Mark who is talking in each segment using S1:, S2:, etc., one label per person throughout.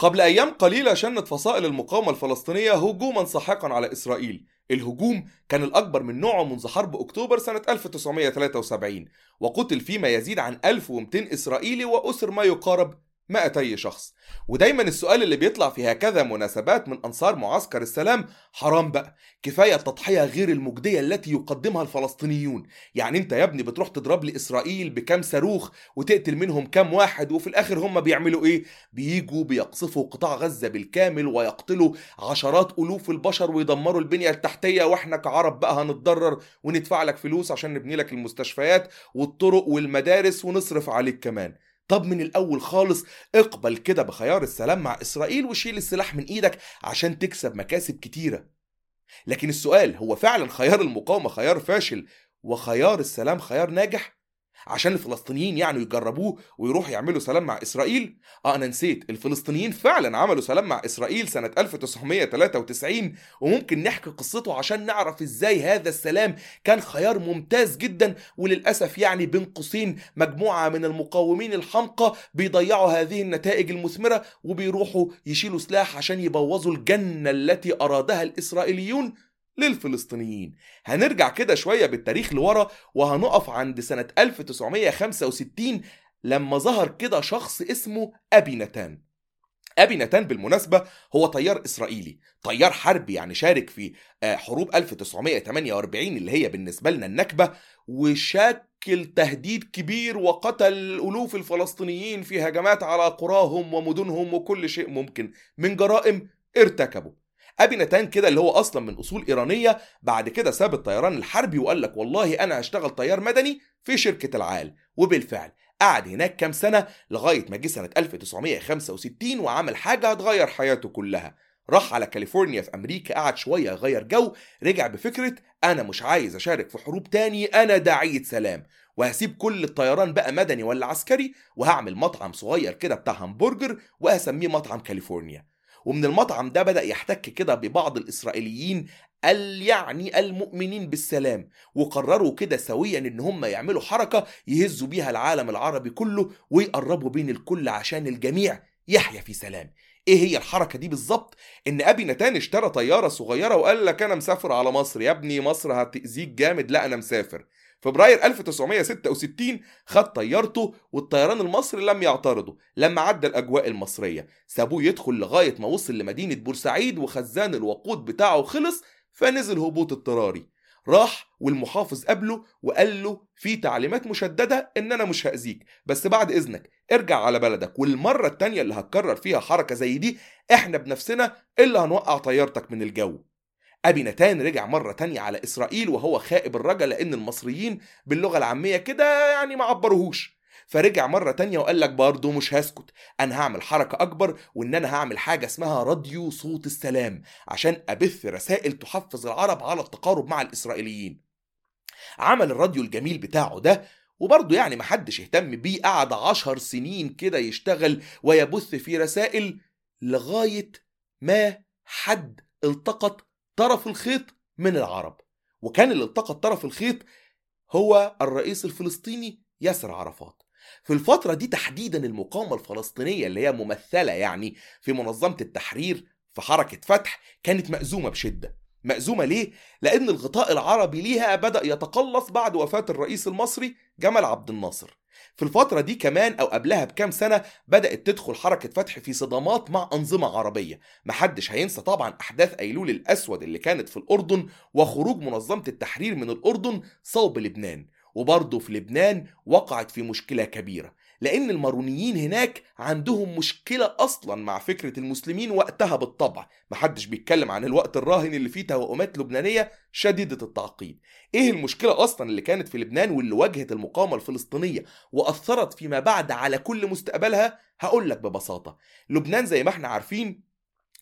S1: قبل أيام قليلة شنت فصائل المقاومة الفلسطينية هجوما ساحقا على إسرائيل. الهجوم كان الأكبر من نوعه منذ حرب أكتوبر سنة 1973 وقتل فيه ما يزيد عن 1200 إسرائيلي وأسر ما يقارب 200 شخص. ودايما السؤال اللي بيطلع في هكذا مناسبات من أنصار معسكر السلام حرام بقى. كفاية التضحية غير المجدية التي يقدمها الفلسطينيون. يعني أنت يا ابني بتروح تضرب لي إسرائيل بكام صاروخ وتقتل منهم كام واحد وفي الآخر هم بيعملوا إيه؟ بيجوا بيقصفوا قطاع غزة بالكامل ويقتلوا عشرات ألوف البشر ويدمروا البنية التحتية. وإحنا كعرب بقى هنتضرر وندفع لك فلوس عشان نبني لك المستشفيات والطرق والمدارس ونصرف عليك كمان. طب من الأول خالص اقبل كده بخيار السلام مع إسرائيل وشيل السلاح من إيدك عشان تكسب مكاسب كتيرة لكن السؤال هو فعلا خيار المقاومة خيار فاشل وخيار السلام خيار ناجح؟ عشان الفلسطينيين يعني يجربوه ويروحوا يعملوا سلام مع إسرائيل. آه أنا نسيت. الفلسطينيين فعلا عملوا سلام مع إسرائيل سنة 1993 وممكن نحكي قصته عشان نعرف إزاي هذا السلام كان خيار ممتاز جدا. وللأسف يعني بين قوسين مجموعة من المقاومين الحمقى بيضيعوا هذه النتائج المثمرة وبيروحوا يشيلوا سلاح عشان يبوظوا الجنة التي ارادها الإسرائيليون. للفلسطينيين. هنرجع كده شوية بالتاريخ لورا وهنقف عند سنة 1965 لما ظهر كده شخص اسمه أبي نتان. أبي نتان بالمناسبة هو طيار إسرائيلي طيار حربي يعني شارك في حروب 1948 اللي هي بالنسبة لنا النكبة وشكل تهديد كبير وقتل ألوف الفلسطينيين في هجمات على قراهم ومدنهم وكل شيء ممكن من جرائم ارتكبوا ابي نتان كده اللي هو أصلا من أصول إيرانية بعد كده ساب الطيران الحربي وقال لك والله أنا هشتغل طيار مدني في شركة العال. وبالفعل قعد هناك كام سنة لغاية ما جه سنة 1965 وعمل حاجة هتغير حياته كلها. راح على كاليفورنيا في أمريكا قعد شوية يغير جو رجع بفكرة أنا مش عايز أشارك في حروب تاني أنا داعية سلام. وهسيب كل الطيران بقى مدني ولا عسكري وهعمل مطعم صغير كده بتاع همبرجر وهسميه مطعم كاليفورنيا. ومن المطعم ده بدأ يحتك كده ببعض الإسرائيليين يعني المؤمنين بالسلام وقرروا كده سويا إن هم يعملوا حركة يهزوا بيها العالم العربي كله ويقربوا بين الكل عشان الجميع يحيا في سلام. إيه هي الحركة دي بالظبط؟ إن أبي نتان اشترى طيارة صغيرة وقال لك أنا مسافر على مصر. يا ابني مصر هتأذيك جامد. لا أنا مسافر. فبراير 1966 خد طيارته والطيران المصري لم يعترضوا لما عدى الأجواء المصرية سابوه يدخل لغاية ما وصل لمدينة بورسعيد وخزان الوقود بتاعه خلص فنزل هبوط اضطراري. راح والمحافظ قابله وقال له في تعليمات مشددة إن أنا مش هأذيك بس بعد إذنك ارجع على بلدك. والمرة التانية اللي هتكرر فيها حركة زي دي إحنا بنفسنا اللي هنوقع طيارتك من الجو. أبي نتان رجع مرة تانية على إسرائيل وهو خائب الرجا لأن المصريين باللغة العامية كده يعني ما عبروهوش. فرجع مرة تانية وقال لك برضه مش هسكت أنا هعمل حركة أكبر وإن أنا هعمل حاجة اسمها راديو صوت السلام عشان أبث رسائل تحفز العرب على التقارب مع الإسرائيليين. عمل الراديو الجميل بتاعه ده وبرضه يعني محدش اهتم بيه قعد عشر سنين كده يشتغل ويبث في رسائل لغاية ما حد التقط طرف الخيط من العرب. وكان اللي التقط طرف الخيط هو الرئيس الفلسطيني ياسر عرفات. في الفترة دي تحديدا المقاومة الفلسطينية اللي هي ممثلة يعني في منظمة التحرير في حركة فتح كانت مأزومة بشدة. مأزومة ليه؟ لأن الغطاء العربي ليها بدأ يتقلص بعد وفاة الرئيس المصري جمال عبد الناصر. في الفترة دي كمان أو قبلها بكام سنة بدأت تدخل حركة فتح في صدامات مع أنظمة عربية. محدش هينسى طبعا أحداث أيلول الأسود اللي كانت في الأردن وخروج منظمة التحرير من الأردن صوب لبنان. وبرضه في لبنان وقعت في مشكلة كبيرة. لأن المارونيين هناك عندهم مشكلة أصلا مع فكرة المسلمين وقتها بالطبع. محدش بيتكلم عن الوقت الراهن اللي فيه توأمات لبنانية شديدة التعقيد. إيه المشكلة أصلا اللي كانت في لبنان واللي واجهت المقاومة الفلسطينية وأثرت فيما بعد على كل مستقبلها؟ هقول لك ببساطة. لبنان زي ما إحنا عارفين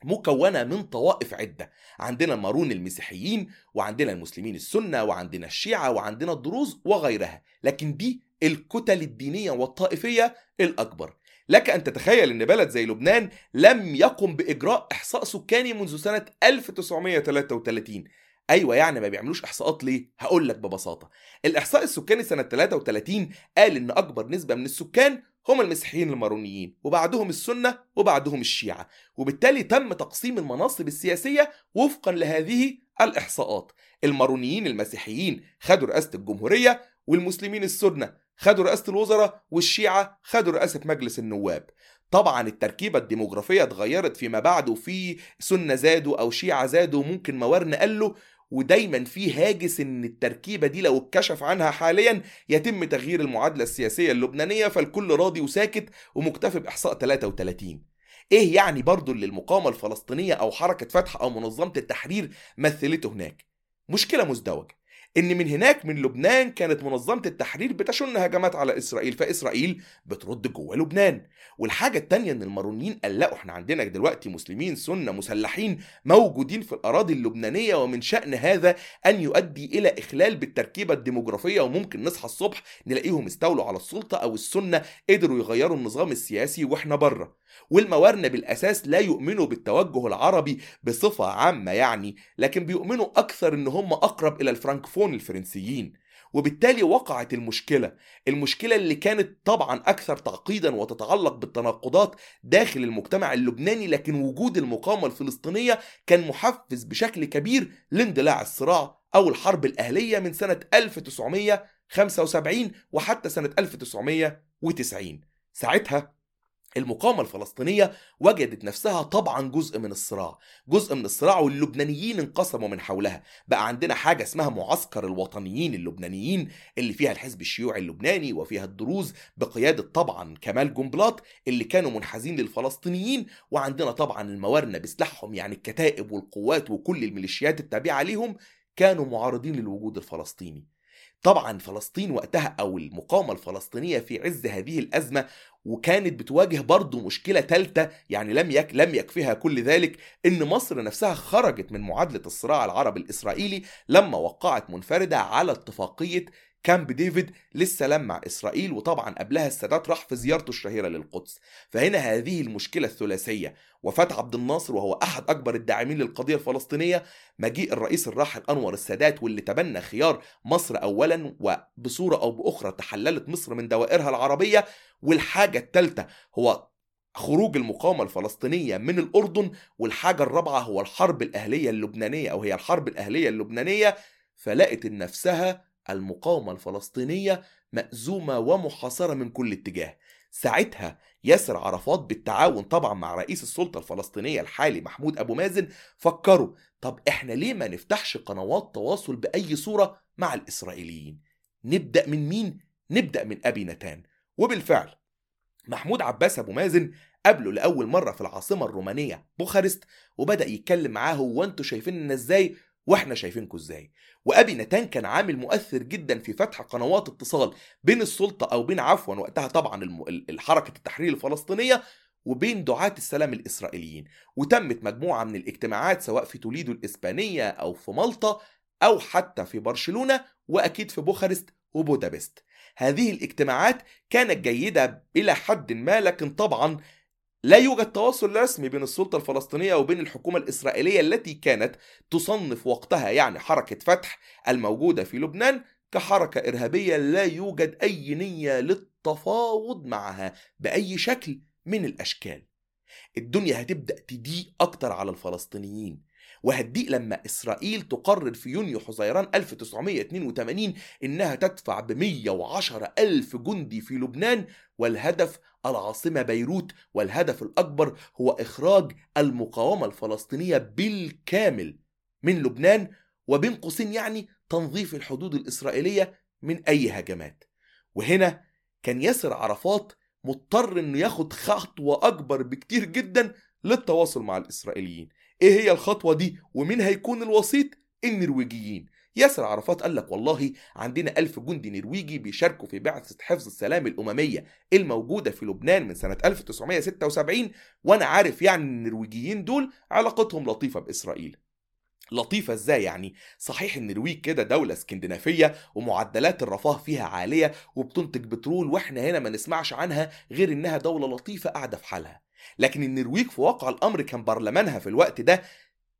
S1: مكونة من طوائف عدة. عندنا المارون المسيحيين وعندنا المسلمين السنة وعندنا الشيعة وعندنا الدروز وغيرها. لكن دي الكتل الدينية والطائفية الأكبر. لك أن تتخيل أن بلد زي لبنان لم يقم بإجراء إحصاء سكاني منذ سنة 1933 أيوه يعني ما بيعملوش إحصاءات ليه؟ هقول لك ببساطة. الإحصاء السكاني سنة 33 قال إن أكبر نسبة من السكان هم المسيحيين المارونيين وبعدهم السنة وبعدهم الشيعة. وبالتالي تم تقسيم المناصب السياسية وفقا لهذه الإحصاءات. المارونيين المسيحيين خدوا رئاسة الجمهورية والمسلمين السنة. خدوا رئاسة الوزراء والشيعة خدوا رئاسة مجلس النواب. طبعا التركيبة الديموغرافية اتغيرت فيما بعد وفي سنة زادوا أو شيعة زادوا ممكن موارن قلوا ودايما في هاجس إن التركيبة دي لو اتكشف عنها حاليا يتم تغيير المعادلة السياسية اللبنانية فالكل راضي وساكت ومكتفي بإحصاء 33 إيه يعني برضو اللي المقاومة الفلسطينية أو حركة فتح أو منظمة التحرير مثلته هناك؟ مشكلة مزدوجة. إن من هناك من لبنان كانت منظمة التحرير بتشن هجمات على إسرائيل فإسرائيل بترد جوه لبنان. والحاجة التانية إن المارونيين قلقوا إحنا عندنا دلوقتي مسلمين سنة مسلحين موجودين في الأراضي اللبنانية ومن شأن هذا أن يؤدي إلى إخلال بالتركيبة الديموغرافية وممكن نصحى الصبح نلاقيهم استولوا على السلطة أو السنة قدروا يغيروا النظام السياسي وإحنا بره والموارنة بالأساس لا يؤمنوا بالتوجه العربي بصفة عامة يعني لكن بيؤمنوا أكثر إن هم أقرب إلى الفرنكفون الفرنسيين. وبالتالي وقعت المشكلة المشكلة اللي كانت طبعا أكثر تعقيدا وتتعلق بالتناقضات داخل المجتمع اللبناني لكن وجود المقاومة الفلسطينية كان محفز بشكل كبير لاندلاع الصراع أو الحرب الأهلية من سنة 1975 وحتى سنة 1990 ساعتها المقاومة الفلسطينية وجدت نفسها طبعا جزء من الصراع جزء من الصراع واللبنانيين انقسموا من حولها. بقى عندنا حاجة اسمها معسكر الوطنيين اللبنانيين اللي فيها الحزب الشيوعي اللبناني وفيها الدروز بقيادة طبعا كمال جنبلاط اللي كانوا منحازين للفلسطينيين وعندنا طبعا الموارنة بسلاحهم يعني الكتائب والقوات وكل الميليشيات التابعة ليهم كانوا معارضين للوجود الفلسطيني. طبعا فلسطين وقتها أو المقاومة الفلسطينية في عز هذه الأزمة وكانت بتواجه برضه مشكلة ثالثه يعني لم يك لم يكفيها كل ذلك إن مصر نفسها خرجت من معادلة الصراع العربي الإسرائيلي لما وقعت منفردة على اتفاقية كامب ديفيد للسلام مع إسرائيل وطبعا قبلها السادات راح في زيارته الشهيرة للقدس. فهنا هذه المشكلة الثلاثية. وفاة عبد الناصر وهو أحد أكبر الداعمين للقضية الفلسطينية مجيء الرئيس الراحل أنور السادات واللي تبنى خيار مصر اولا وبصورة أو بأخرى تحللت مصر من دوائرها العربية. والحاجة الثالثة هو خروج المقاومة الفلسطينية من الأردن والحاجة الرابعة هو الحرب الأهلية اللبنانية أو هي الحرب الأهلية اللبنانية. فلقت نفسها المقاومة الفلسطينية مأزومة ومحاصرة من كل اتجاه. ساعتها ياسر عرفات بالتعاون طبعا مع رئيس السلطة الفلسطينية الحالي محمود أبو مازن فكروا طب إحنا ليه ما نفتحش قنوات تواصل بأي صورة مع الإسرائيليين؟ نبدأ من مين؟ نبدأ من أبي نتان. وبالفعل محمود عباس أبو مازن قابله لأول مرة في العاصمة الرومانية بوخارست وبدأ يتكلم معاه هو أنتوا شايفيننا إزاي وإحنا شايفينكم إزاي. وأبي نتان كان عامل مؤثر جدا في فتح قنوات اتصال بين السلطة أو بين عفوا وقتها طبعا الحركه التحرير الفلسطينية وبين دعاة السلام الإسرائيليين. وتمت مجموعة من الاجتماعات سواء في توليدو الإسبانية أو في مالطا أو حتى في برشلونة وأكيد في بوخارست وبودابست. هذه الاجتماعات كانت جيدة إلى حد ما لكن طبعا لا يوجد تواصل رسمي بين السلطة الفلسطينية وبين الحكومة الإسرائيلية التي كانت تصنف وقتها يعني حركة فتح الموجودة في لبنان كحركة إرهابية لا يوجد أي نية للتفاوض معها بأي شكل من الأشكال. الدنيا هتبدأ تضيق أكتر على الفلسطينيين. وهتضيق لما إسرائيل تقرر في يونيو حزيران 1982 إنها تدفع ب 110 ألف جندي في لبنان والهدف العاصمة بيروت والهدف الأكبر هو إخراج المقاومة الفلسطينية بالكامل من لبنان وبين قوسين يعني تنظيف الحدود الإسرائيلية من أي هجمات. وهنا كان ياسر عرفات مضطر إنه ياخد خطوة أكبر بكتير جدا للتواصل مع الإسرائيليين. إيه هي الخطوة دي ومين هيكون الوسيط؟ النرويجيين. ياسر عرفات قال لك والله عندنا ألف جندي نرويجي بيشاركوا في بعثة حفظ السلام الأممية الموجودة في لبنان من سنة 1976 وأنا عارف يعني النرويجيين دول علاقتهم لطيفة بإسرائيل. لطيفة إزاي يعني؟ صحيح النرويج كده دولة اسكندنافية ومعدلات الرفاه فيها عالية وبتنتج بترول وإحنا هنا ما نسمعش عنها غير إنها دولة لطيفة قاعدة في حالها. لكن النرويج في واقع الأمر كان برلمانها في الوقت ده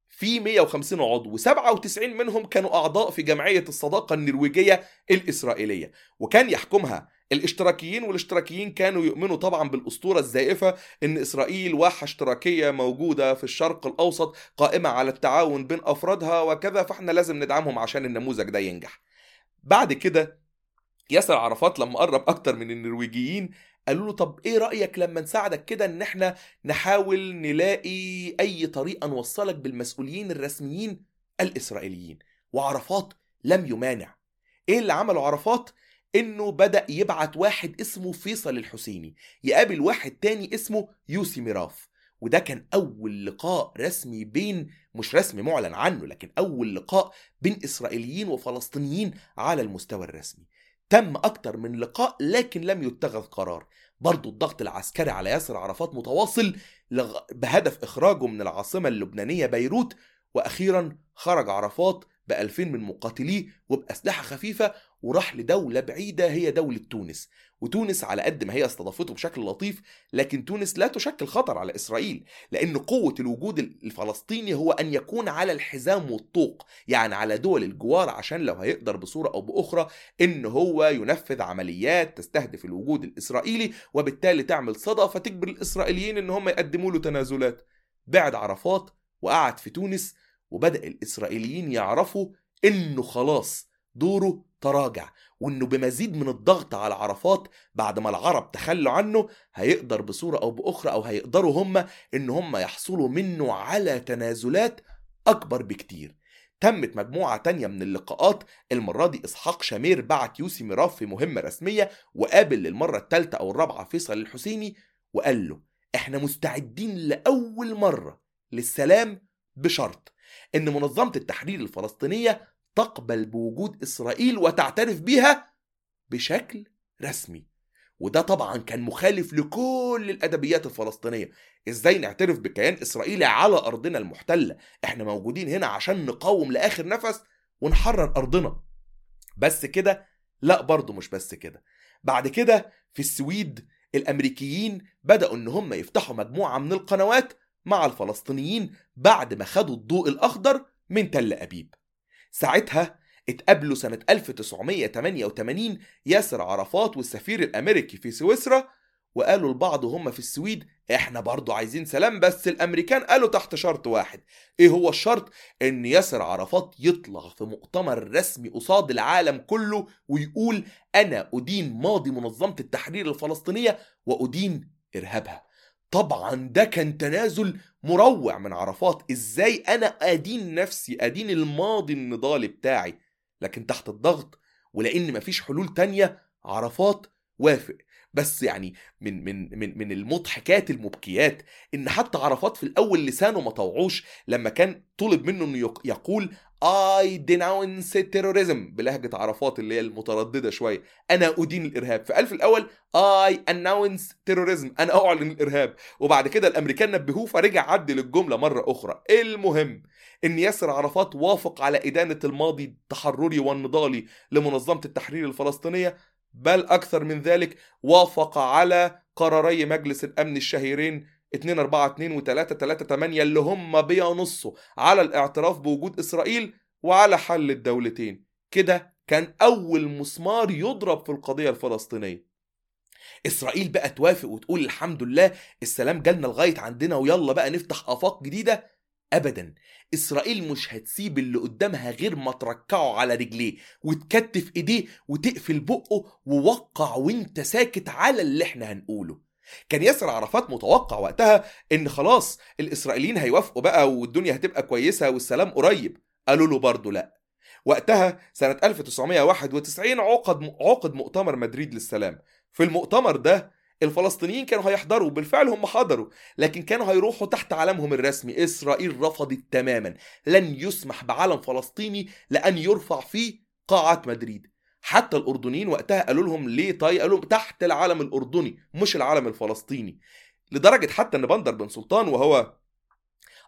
S1: في 150 عضو و97 منهم كانوا أعضاء في جمعية الصداقة النرويجية الإسرائيلية. وكان يحكمها الاشتراكيين والاشتراكيين كانوا يؤمنوا طبعا بالأسطورة الزائفة إن إسرائيل واحة اشتراكية موجودة في الشرق الأوسط قائمة على التعاون بين أفرادها وكذا فإحنا لازم ندعمهم عشان النموذج ده ينجح. بعد كده ياسر عرفات لما قرب أكتر من النرويجيين قالوا له طب إيه رأيك لما نساعدك كده إن إحنا نحاول نلاقي أي طريقة نوصلك بالمسؤولين الرسميين الإسرائيليين؟ وعرفات لم يمانع. إيه اللي عمله عرفات؟ إنه بدأ يبعت واحد اسمه فيصل الحسيني يقابل واحد تاني اسمه يوسي ميراف. وده كان أول لقاء رسمي بين مش رسمي معلن عنه لكن أول لقاء بين إسرائيليين وفلسطينيين على المستوى الرسمي. تم أكتر من لقاء لكن لم يتخذ قرار. برضو الضغط العسكري على ياسر عرفات متواصل. بهدف إخراجه من العاصمة اللبنانية بيروت. وأخيرا خرج عرفات بألفين من مقاتليه وبأسلحة خفيفة وراح لدولة بعيدة هي دولة تونس. وتونس على قد ما هي استضافته بشكل لطيف لكن تونس لا تشكل خطر على إسرائيل لأن قوة الوجود الفلسطيني هو أن يكون على الحزام والطوق يعني على دول الجوار عشان لو هيقدر بصورة أو بأخرى إن هو ينفذ عمليات تستهدف الوجود الإسرائيلي وبالتالي تعمل صدى فتجبر الإسرائيليين إن هم يقدموا له تنازلات. بعد عرفات وقعد في تونس وبدأ الإسرائيليين يعرفوا إنه خلاص دوره تراجع وإنه بمزيد من الضغط على عرفات بعد ما العرب تخلوا عنه هيقدر بصورة أو بأخرى أو هيقدروا هم إن هم يحصلوا منه على تنازلات أكبر بكتير. تمت مجموعة تانية من اللقاءات المرة دي إسحاق شامير بعت يوسي ميراف في مهمة رسمية وقابل للمرة الثالثة أو الرابعة فيصل الحسيني وقال له إحنا مستعدين لأول مرة للسلام بشرط إن منظمة التحرير الفلسطينية تقبل بوجود إسرائيل وتعترف بها بشكل رسمي. وده طبعا كان مخالف لكل الأدبيات الفلسطينية. إزاي نعترف بكيان إسرائيلي على أرضنا المحتلة؟ إحنا موجودين هنا عشان نقاوم لآخر نفس ونحرر أرضنا. بس كده؟ لا برضه مش بس كده. بعد كده في السويد الأمريكيين بدأوا إن هم يفتحوا مجموعة من القنوات مع الفلسطينيين بعد ما خدوا الضوء الأخضر من تل أبيب. ساعتها اتقابلوا سنة 1988 ياسر عرفات والسفير الأمريكي في سويسرا وقالوا لبعض هم في السويد إحنا برضو عايزين سلام بس الأمريكان قالوا تحت شرط واحد. إيه هو الشرط؟ إن ياسر عرفات يطلع في مؤتمر رسمي قصاد العالم كله ويقول أنا أدين ماضي منظمة التحرير الفلسطينية وأدين إرهابها. طبعا ده كان تنازل مروع من عرفات. إزاي أنا أدين نفسي أدين الماضي النضالي بتاعي لكن تحت الضغط ولأن مفيش حلول تانية عرفات وافق. بس يعني من من من من المضحكات المبكيات إن حتى عرفات في الأول لسانه ما طوعوش لما كان طلب منه إنه يقول I denounce terrorism بلهجة عرفات اللي هي المترددة شوية. أنا أدين الإرهاب. فقال في الأول I announce terrorism. أنا أعلن الإرهاب. وبعد كده الأمريكان نبهوه فرجع عدل الجملة مرة أخرى. المهم إن ياسر عرفات وافق على إدانة الماضي التحرري والنضالي لمنظمة التحرير الفلسطينية بل أكثر من ذلك وافق على قراري مجلس الأمن الشهيرين 2 4 2 و 3 3 8 اللي هم بينصوا على الاعتراف بوجود إسرائيل وعلى حل الدولتين. كده كان أول مسمار يضرب في القضية الفلسطينية. إسرائيل بقى توافق وتقول الحمد لله السلام جالنا لغاية عندنا ويلا بقى نفتح آفاق جديدة أبدا. إسرائيل مش هتسيب اللي قدامها غير ما تركعه على رجليه وتكتف إيديه وتقفل بقه ووقع وأنت ساكت على اللي إحنا هنقوله. كان ياسر عرفات متوقع وقتها إن خلاص الإسرائيليين هيوافقوا بقى والدنيا هتبقى كويسة والسلام قريب. قالوا له برضه لأ. وقتها سنة 1991 عقد عقد مؤتمر مدريد للسلام. في المؤتمر ده الفلسطينيين كانوا هيحضروا بالفعل هم حضروا لكن كانوا هيروحوا تحت علمهم الرسمي إسرائيل رفضت تماما لن يسمح بعلم فلسطيني لأن يرفع في قاعة مدريد. حتى الأردنيين وقتها قالوا لهم ليه طيب؟ قالوا لهم تحت العلم الأردني مش العلم الفلسطيني. لدرجة حتى أن بندر بن سلطان وهو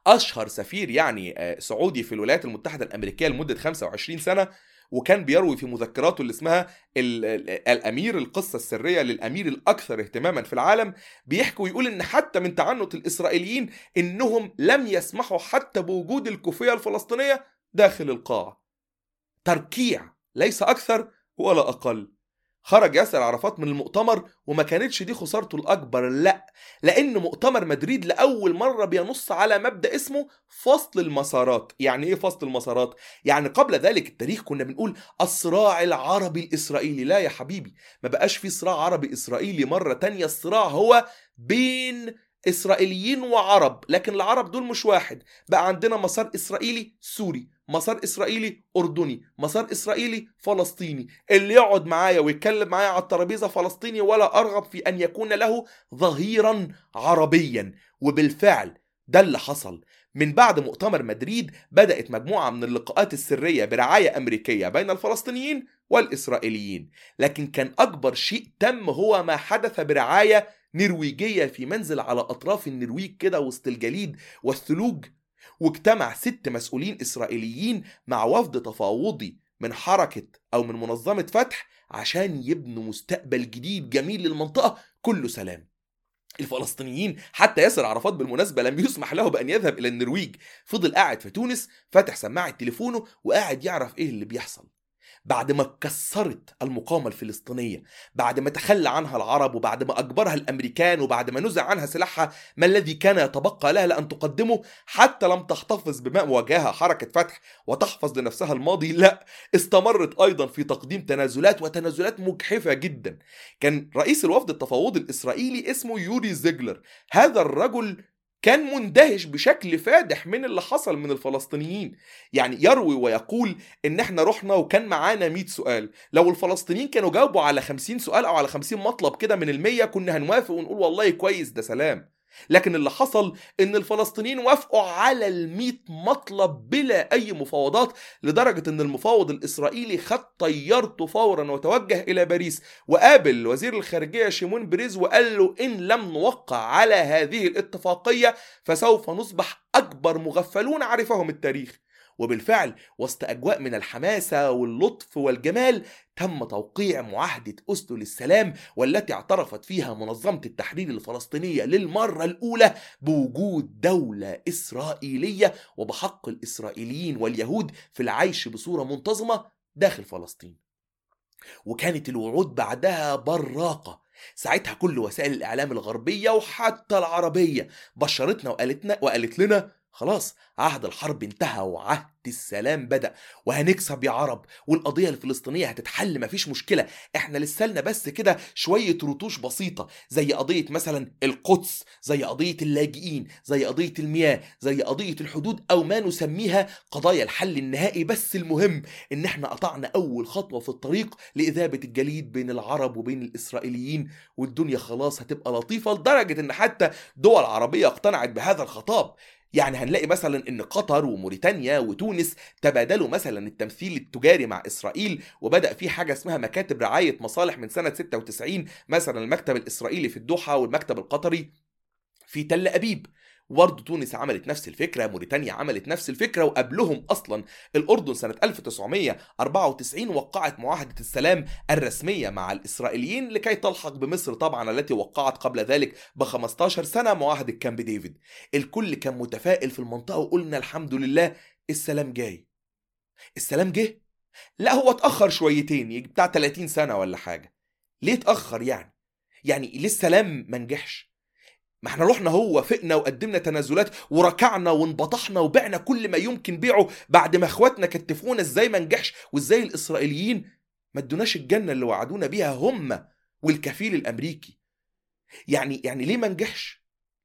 S1: أشهر سفير يعني سعودي في الولايات المتحدة الأمريكية لمدة 25 سنة وكان بيروي في مذكراته اللي اسمها ال- ال- الأمير القصة السرية للأمير الأكثر اهتماما في العالم بيحكي ويقول إن حتى من تعنت الإسرائيليين إنهم لم يسمحوا حتى بوجود الكوفية الفلسطينية داخل القاعة. تركيع ليس أكثر ولا أقل. خرج ياسر عرفات من المؤتمر وما كانتش دي خسارته الأكبر لأ لأن مؤتمر مدريد لأول مرة بينص على مبدأ اسمه فصل المسارات. يعني إيه فصل المسارات؟ يعني قبل ذلك التاريخ كنا بنقول الصراع العربي الإسرائيلي. لا يا حبيبي ما بقاش في صراع عربي إسرائيلي مرة تانية. الصراع هو بين إسرائيليين وعرب لكن العرب دول مش واحد. بقى عندنا مسار إسرائيلي سوري. مسار إسرائيلي أردني مسار إسرائيلي فلسطيني. اللي يقعد معايا ويتكلم معايا على الترابيزة فلسطيني ولا أرغب في أن يكون له ظهيرا عربيا. وبالفعل ده اللي حصل. من بعد مؤتمر مدريد بدأت مجموعة من اللقاءات السرية برعاية أمريكية بين الفلسطينيين والإسرائيليين. لكن كان أكبر شيء تم هو ما حدث برعاية نرويجية في منزل على أطراف النرويج كده وسط الجليد والثلوج واجتمع ست مسؤولين إسرائيليين مع وفد تفاوضي من حركة أو من منظمة فتح عشان يبنوا مستقبل جديد جميل للمنطقة. كله سلام. الفلسطينيين حتى ياسر عرفات بالمناسبة لم يسمح له بأن يذهب إلى النرويج. فضل قاعد في تونس فاتح سماعة تليفونه وقاعد يعرف إيه اللي بيحصل. بعد ما كسرت المقاومة الفلسطينية بعد ما تخلى عنها العرب وبعد ما أجبرها الأمريكان وبعد ما نزع عنها سلاحها ما الذي كان يتبقى لها لأن تقدمه حتى لم تحتفظ بما واجهها حركة فتح وتحفظ لنفسها الماضي لا استمرت أيضا في تقديم تنازلات وتنازلات مجحفة جدا. كان رئيس الوفد التفاوضي الإسرائيلي اسمه يوري زيجلر. هذا الرجل كان مندهش بشكل فادح من اللي حصل من الفلسطينيين. يعني يروي ويقول إن إحنا رحنا وكان معانا 100 سؤال. لو الفلسطينيين كانوا جاوبوا على 50 سؤال أو على 50 مطلب كده من المية كنا هنوافق ونقول والله كويس ده سلام. لكن اللي حصل إن الفلسطينيين وافقوا على ال مطلب بلا أي مفاوضات لدرجة إن المفاوض الإسرائيلي خد طيارته فورا وتوجه إلى باريس وقابل وزير الخارجية شيمون بريز وقال له إن لم نوقع على هذه الاتفاقية فسوف نصبح أكبر مغفلون عرفهم التاريخ. وبالفعل وسط أجواء من الحماسة واللطف والجمال تم توقيع معاهدة اوسلو للسلام والتي اعترفت فيها منظمة التحرير الفلسطينية للمرة الأولى بوجود دولة إسرائيلية وبحق الإسرائيليين واليهود في العيش بصورة منتظمة داخل فلسطين. وكانت الوعود بعدها براقة ساعتها كل وسائل الإعلام الغربية وحتى العربية بشرتنا وقالتنا وقالت لنا خلاص عهد الحرب انتهى وعهد السلام بدأ. وهنكسب يا عرب والقضية الفلسطينية هتتحل مفيش مشكلة. إحنا لسه لنا بس كده شوية رتوش بسيطة زي قضية مثلا القدس زي قضية اللاجئين زي قضية المياه زي قضية الحدود أو ما نسميها قضايا الحل النهائي. بس المهم إن إحنا قطعنا أول خطوة في الطريق لإذابة الجليد بين العرب وبين الإسرائيليين والدنيا خلاص هتبقى لطيفة لدرجة إن حتى دول عربية اقتنعت بهذا الخطاب. يعني هنلاقي مثلا إن قطر وموريتانيا وتونس تبادلوا مثلا التمثيل التجاري مع إسرائيل وبدأ في حاجة اسمها مكاتب رعاية مصالح من سنة 96 مثلا المكتب الإسرائيلي في الدوحة والمكتب القطري في تل أبيب. وبرضه تونس عملت نفس الفكرة موريتانيا عملت نفس الفكرة وقبلهم أصلا الأردن سنة 1994 وقعت معاهدة السلام الرسمية مع الإسرائيليين لكي تلحق بمصر طبعا التي وقعت قبل ذلك ب 15 سنة معاهدة كامب ديفيد. الكل كان متفائل في المنطقة وقلنا الحمد لله السلام جاي. السلام جه؟ لا هو اتأخر شويتين يجي بتاع 30 سنة ولا حاجة. ليه اتأخر يعني؟ يعني ليه السلام ما نجحش؟ ما إحنا رحنا هو وافقنا وقدمنا تنازلات وركعنا وانبطحنا وبعنا كل ما يمكن بيعه بعد ما اخواتنا كتفونا إزاي ما نجحش وازاي الإسرائيليين ما ادوناش الجنة اللي وعدونا بيها هم والكفيل الأمريكي. يعني يعني ليه ما نجحش؟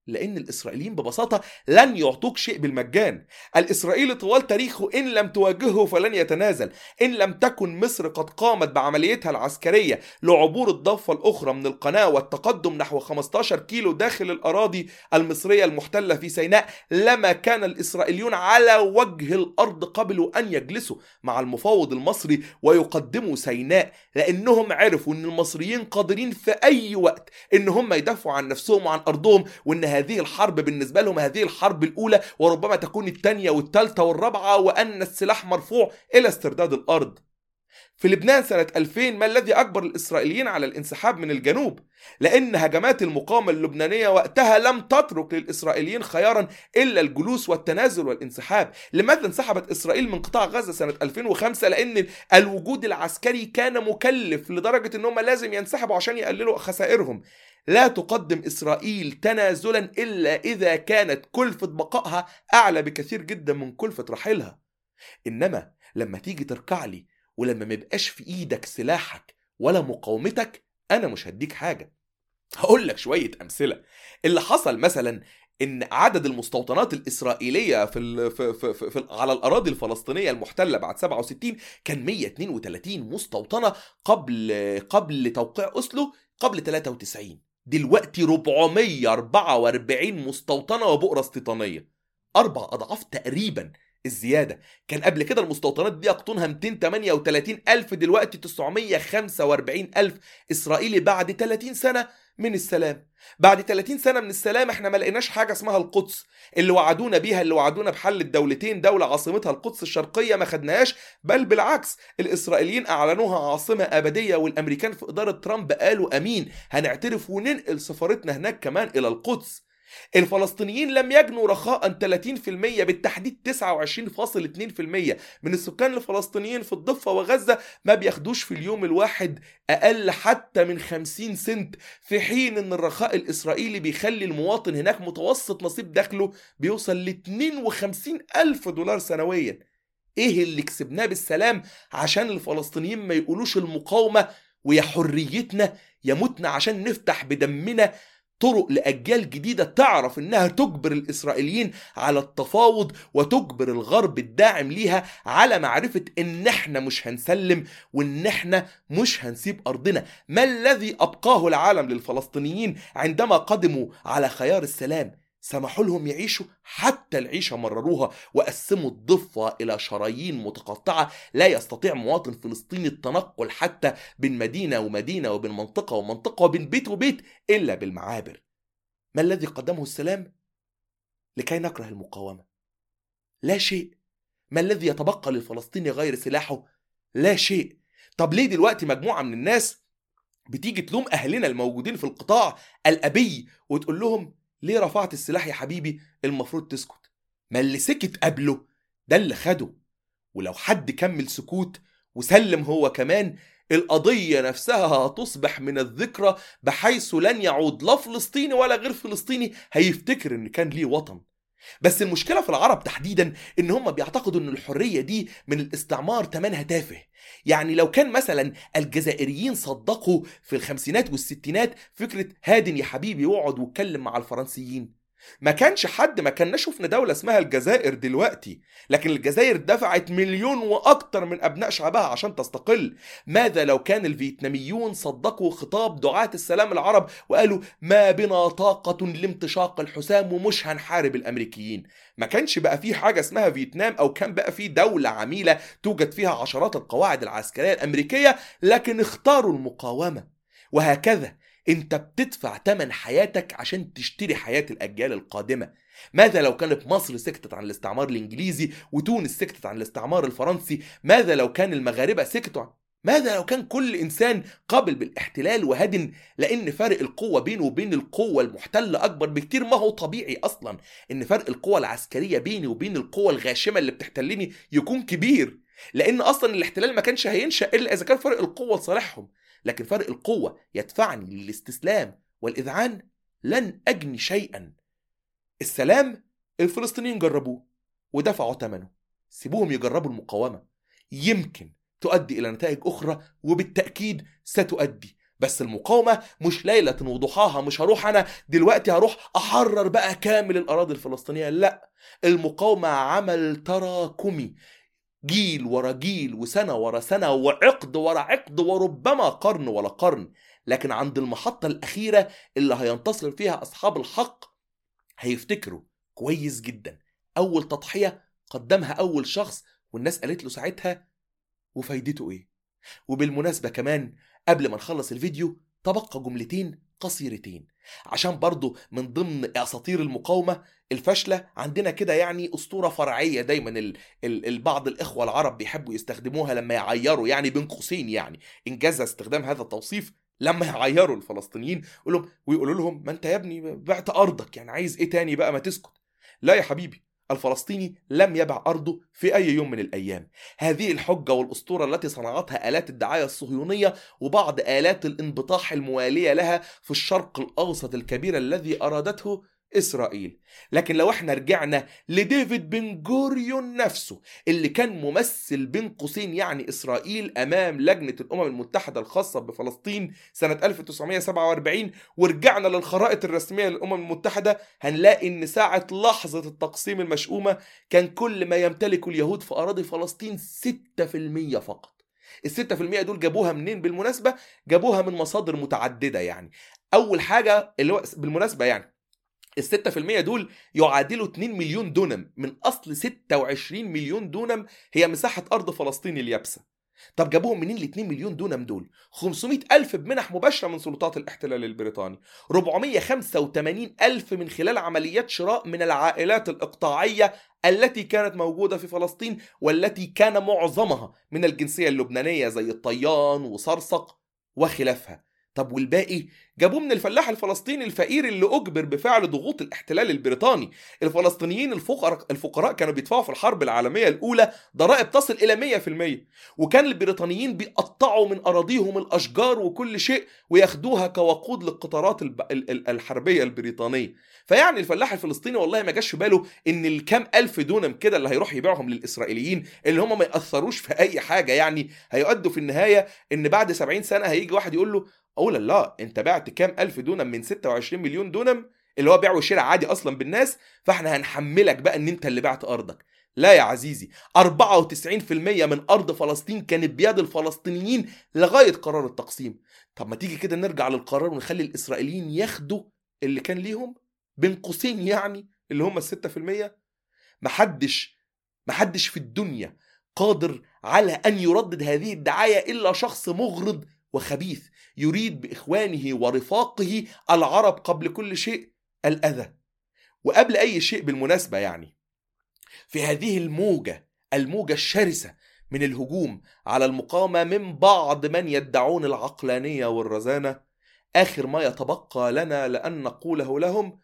S1: لأن الإسرائيليين ببساطة لن يعطوك شيء بالمجان. الاسرائيلي طوال تاريخه إن لم تواجهه فلن يتنازل. إن لم تكن مصر قد قامت بعمليتها العسكرية لعبور الضفة الأخرى من القناة والتقدم نحو 15 كيلو داخل الأراضي المصرية المحتلة في سيناء لما كان الإسرائيليون على وجه الأرض قبلوا أن يجلسوا مع المفاوض المصري ويقدموا سيناء. لأنهم عرفوا إن المصريين قادرين في أي وقت إن هم يدافعوا عن نفسهم وعن أرضهم وإن هذه الحرب بالنسبة لهم هذه الحرب الأولى وربما تكون الثانية والثالثة والرابعة وأن السلاح مرفوع إلى استرداد الأرض. في لبنان سنة 2000 ما الذي أجبر الإسرائيليين على الانسحاب من الجنوب؟ لأن هجمات المقاومة اللبنانية وقتها لم تترك للإسرائيليين خيارا إلا الجلوس والتنازل والانسحاب. لماذا انسحبت إسرائيل من قطاع غزة سنة 2005 لأن الوجود العسكري كان مكلف لدرجة أنهم لازم ينسحبوا عشان يقللوا خسائرهم. لا تقدم إسرائيل تنازلا إلا إذا كانت كلفة بقائها أعلى بكثير جدا من كلفة رحيلها. إنما لما تيجي تركع لي ولما ميبقاش في إيدك سلاحك ولا مقاومتك أنا مش هديك حاجة. هقول لك شوية أمثلة. اللي حصل مثلا إن عدد المستوطنات الإسرائيلية في, ال في, في, في, في على الأراضي الفلسطينية المحتلة بعد 67 كان 132 مستوطنة قبل قبل توقيع أوسلو قبل 93 دلوقتي 444 مستوطنة وبؤرة استيطانية. أربع أضعاف تقريبا. الزيادة. كان قبل كده المستوطنات دي أقطونها 238 ألف دلوقتي 945 ألف إسرائيلي بعد 30 سنة من السلام. بعد 30 سنة من السلام إحنا ما لقيناش حاجة اسمها القدس. اللي وعدونا بيها اللي وعدونا بحل الدولتين دولة عاصمتها القدس الشرقية ما خدناهاش بل بالعكس الإسرائيليين أعلنوها عاصمة أبدية والأمريكان في إدارة ترامب قالوا أمين. هنعترف وننقل سفارتنا هناك كمان إلى القدس. الفلسطينيين لم يجنوا رخاء 30% بالتحديد 29.2% من السكان الفلسطينيين في الضفة وغزة ما بياخدوش في اليوم الواحد أقل حتى من 50 سنت في حين أن الرخاء الإسرائيلي بيخلي المواطن هناك متوسط نصيب دخله بيوصل ل 52 ألف دولار سنويا. إيه اللي كسبناه بالسلام عشان الفلسطينيين ما يقولوش المقاومة ويا حريتنا يا متنا عشان نفتح بدمنا طرق لأجيال جديدة تعرف إنها تجبر الإسرائيليين على التفاوض وتجبر الغرب الداعم ليها على معرفة إن إحنا مش هنسلم وإن إحنا مش هنسيب أرضنا. ما الذي أبقاه العالم للفلسطينيين عندما قدموا على خيار السلام؟ سمحوا لهم يعيشوا حتى العيشة مرروها وقسموا الضفة إلى شرايين متقطعة لا يستطيع مواطن فلسطيني التنقل حتى بين مدينة ومدينة وبين منطقة ومنطقة وبين بيت وبيت إلا بالمعابر ما الذي قدمه السلام؟ لكي نكره المقاومة لا شيء ما الذي يتبقى للفلسطيني غير سلاحه؟ لا شيء طب ليه دلوقتي مجموعة من الناس بتيجي تلوم أهلنا الموجودين في القطاع الأبي وتقول لهم ليه رفعت السلاح يا حبيبي؟ المفروض تسكت. ما اللي سكت قبله ده اللي خده. ولو حد كمل سكوت وسلم هو كمان القضية نفسها هتصبح من الذكرى بحيث لن يعود لا فلسطيني ولا غير فلسطيني. هيفتكر إن كان ليه وطن. بس المشكلة في العرب تحديدا إن هم بيعتقدوا إن الحرية دي من الاستعمار تمنها تافه. يعني لو كان مثلا الجزائريين صدقوا في الخمسينات والستينات فكرة هادن يا حبيبي واقعد واتكلم مع الفرنسيين ما كانش حد ما كنا شفنا دولة اسمها الجزائر دلوقتي. لكن الجزائر دفعت مليون وأكتر من أبناء شعبها عشان تستقل. ماذا لو كان الفيتناميون صدقوا خطاب دعاة السلام العرب وقالوا ما بنا طاقة لامتشاق الحسام ومش هنحارب الأمريكيين؟ ما كانش بقى في حاجة اسمها فيتنام أو كان بقى في دولة عميلة توجد فيها عشرات القواعد العسكرية الأمريكية لكن اختاروا المقاومة. وهكذا انت بتدفع تمن حياتك عشان تشتري حياة الأجيال القادمة. ماذا لو كانت مصر سكتت عن الاستعمار الإنجليزي وتونس سكتت عن الاستعمار الفرنسي؟ ماذا لو كان المغاربة سكتوا ماذا لو كان كل إنسان قابل بالاحتلال وهدن لأن فرق القوة بينه وبين القوة المحتلة أكبر بكتير. ما هو طبيعي أصلا إن فرق القوة العسكرية بيني وبين القوة الغاشمة اللي بتحتلني يكون كبير. لأن أصلا الاحتلال ما كانش هينشأ إلا إذا كان فرق القوة لصالحهم. لكن فرق القوة يدفعني للاستسلام والإذعان لن أجني شيئا. السلام الفلسطينيين جربوه ودفعوا ثمنه. سيبوهم يجربوا المقاومة. يمكن تؤدي إلى نتائج أخرى وبالتأكيد ستؤدي. بس المقاومة مش ليلة وضحاها مش هروح أنا دلوقتي هروح أحرر بقى كامل الأراضي الفلسطينية. لا المقاومة عمل تراكمي. جيل ورا جيل وسنة ورا سنة وعقد ورا عقد وربما قرن ورا قرن. لكن عند المحطة الأخيرة اللي هينتصر فيها أصحاب الحق هيفتكروا كويس جدا. أول تضحية قدمها أول شخص والناس قالت له ساعتها وفايدته إيه؟ وبالمناسبة كمان قبل ما نخلص الفيديو تبقى جملتين قصيرتين. عشان برضو من ضمن أساطير المقاومة الفاشلة عندنا كده يعني أسطورة فرعية دايما ال ال البعض الإخوة العرب بيحبوا يستخدموها لما يعيروا يعني بين قوسين يعني. إنجاز استخدام هذا التوصيف لما يعيروا الفلسطينيين يقولوا لهم ويقولوا لهم ما أنت يا ابني بعت أرضك يعني عايز إيه تاني بقى ما تسكت؟ لا يا حبيبي الفلسطيني لم يبع أرضه في أي يوم من الأيام. هذه الحجة والأسطورة التي صنعتها آلات الدعاية الصهيونية وبعض آلات الانبطاح الموالية لها في الشرق الأوسط الكبير الذي أرادته إسرائيل. لكن لو إحنا رجعنا لديفيد بن جوريون نفسه اللي كان ممثل بين قوسين يعني إسرائيل أمام لجنة الأمم المتحدة الخاصة بفلسطين سنة 1947 ورجعنا للخرائط الرسمية للأمم المتحدة هنلاقي إن ساعة لحظة التقسيم المشؤومة كان كل ما يمتلكه اليهود في أراضي فلسطين 6% فقط. الستة في المية دول جابوها منين؟ بالمناسبة جابوها من مصادر متعددة يعني. أول حاجة اللي هو بالمناسبة يعني في المية دول يعادلوا 2 مليون دونم. من أصل 26 مليون دونم هي مساحة أرض فلسطين اليابسة. طب جابوهم منين ال 2 مليون دونم دول؟ 500 ألف بمنح مباشرة من سلطات الاحتلال البريطاني. 485 ألف من خلال عمليات شراء من العائلات الإقطاعية التي كانت موجودة في فلسطين والتي كان معظمها من الجنسية اللبنانية زي الطيان وصرصق وخلافها. طب والباقي؟ جابوه من الفلاح الفلسطيني الفقير اللي أجبر بفعل ضغوط الاحتلال البريطاني. الفلسطينيين الفقراء الفقراء كانوا بيدفعوا في الحرب العالمية الأولى ضرائب تصل إلى 100% وكان البريطانيين بيقطعوا من أراضيهم الأشجار وكل شيء وياخدوها كوقود للقطارات الحربية البريطانية. فيعني الفلاح الفلسطيني والله ما جاش في باله إن الكام ألف دونم كده اللي هيروح يبيعهم للإسرائيليين اللي هم ما يأثروش في أي حاجة يعني هيؤدوا في النهاية إن بعد 70 سنة هيجي واحد يقول له اولا لا أنت بعت كام ألف دونم من 26 مليون دونم اللي هو بيع وشراء عادي أصلا بالناس فإحنا هنحملك بقى إن أنت اللي بعت أرضك. لا يا عزيزي 94% من أرض فلسطين كانت بيد الفلسطينيين لغاية قرار التقسيم. طب ما تيجي كده نرجع للقرار ونخلي الإسرائيليين ياخدوا اللي كان ليهم بين قوسين يعني اللي هم في المية؟ محدش محدش في الدنيا قادر على أن يردد هذه الدعاية إلا شخص مغرض وخبيث يريد بإخوانه ورفاقه العرب قبل كل شيء الأذى. وقبل أي شيء بالمناسبة يعني. في هذه الموجة الموجة الشرسة من الهجوم على المقاومة من بعض من يدعون العقلانية والرزانة آخر ما يتبقى لنا لأن نقوله لهم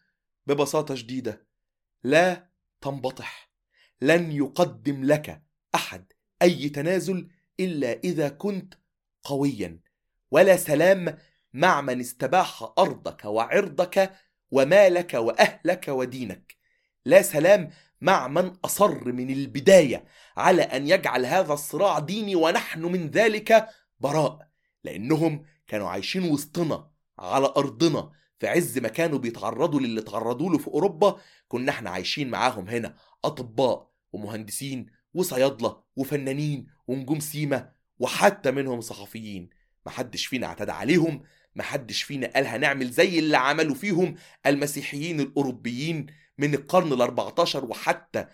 S1: ببساطة شديدة لا تنبطح لن يقدم لك أحد أي تنازل إلا إذا كنت قويا. ولا سلام مع من استباح أرضك وعرضك ومالك وأهلك ودينك. لا سلام مع من أصر من البداية على أن يجعل هذا الصراع ديني ونحن من ذلك براء لأنهم كانوا عايشين وسطنا على أرضنا في عز ما كانوا بيتعرضوا للي تعرضوا له في أوروبا. كنا إحنا عايشين معاهم هنا أطباء ومهندسين وصيادلة وفنانين ونجوم سيما وحتى منهم صحفيين. محدش فينا اعتدى عليهم محدش فينا قال هنعمل زي اللي عملوا فيهم المسيحيين الأوروبيين من القرن ال14 وحتى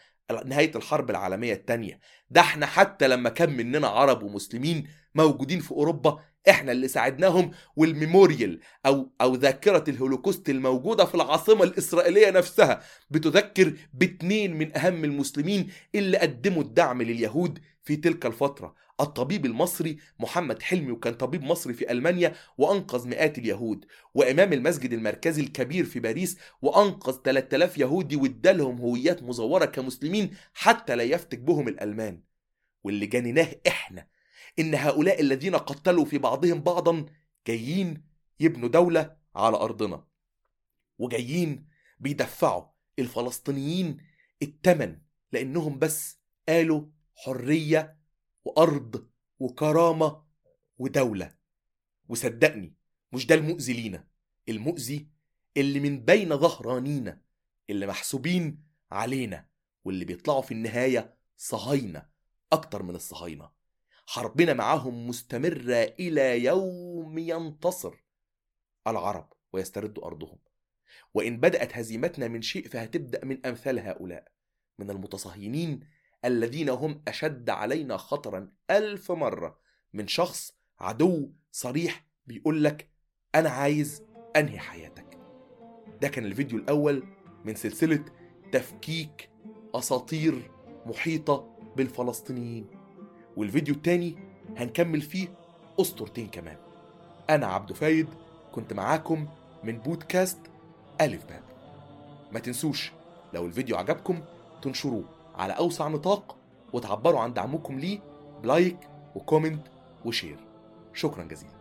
S1: نهاية الحرب العالمية الثانية ده إحنا حتى لما كان مننا عرب ومسلمين موجودين في أوروبا إحنا اللي ساعدناهم وال memorial أو أو ذاكرة الهولوكوست الموجودة في العاصمة الإسرائيلية نفسها بتذكر باتنين من أهم المسلمين اللي قدموا الدعم لليهود في تلك الفترة الطبيب المصري محمد حلمي وكان طبيب مصري في ألمانيا وأنقذ مئات اليهود وإمام المسجد المركزي الكبير في باريس وأنقذ 3000 يهودي وادالهم هويات مزورة كمسلمين حتى لا يفتك بهم الألمان. واللي جنيناه إحنا إن هؤلاء الذين قتلوا في بعضهم بعضا جايين يبنوا دولة على أرضنا وجايين بيدفعوا الفلسطينيين الثمن لأنهم بس قالوا حرية وأرض وكرامة ودولة. وصدقني مش ده المؤذي لينا. المؤذي اللي من بين ظهرانينا اللي محسوبين علينا واللي بيطلعوا في النهاية صهاينة أكتر من الصهاينة. حربنا معهم مستمرة إلى يوم ينتصر. العرب ويستردوا أرضهم. وإن بدأت هزيمتنا من شيء فهتبدأ من أمثال هؤلاء. من المتصهينين الذين هم أشد علينا خطرا ألف مرة. من شخص عدو صريح بيقول لك أنا عايز أنهي حياتك. ده كان الفيديو الأول من سلسلة تفكيك أساطير محيطة بالفلسطينيين. والفيديو التاني هنكمل فيه أسطورتين كمان. أنا عبدو فايد كنت معاكم من بودكاست ألف باب. ما تنسوش لو الفيديو عجبكم تنشروه. على أوسع نطاق وتعبروا عن دعمكم ليه ب like و comment و share شكرا جزيلا.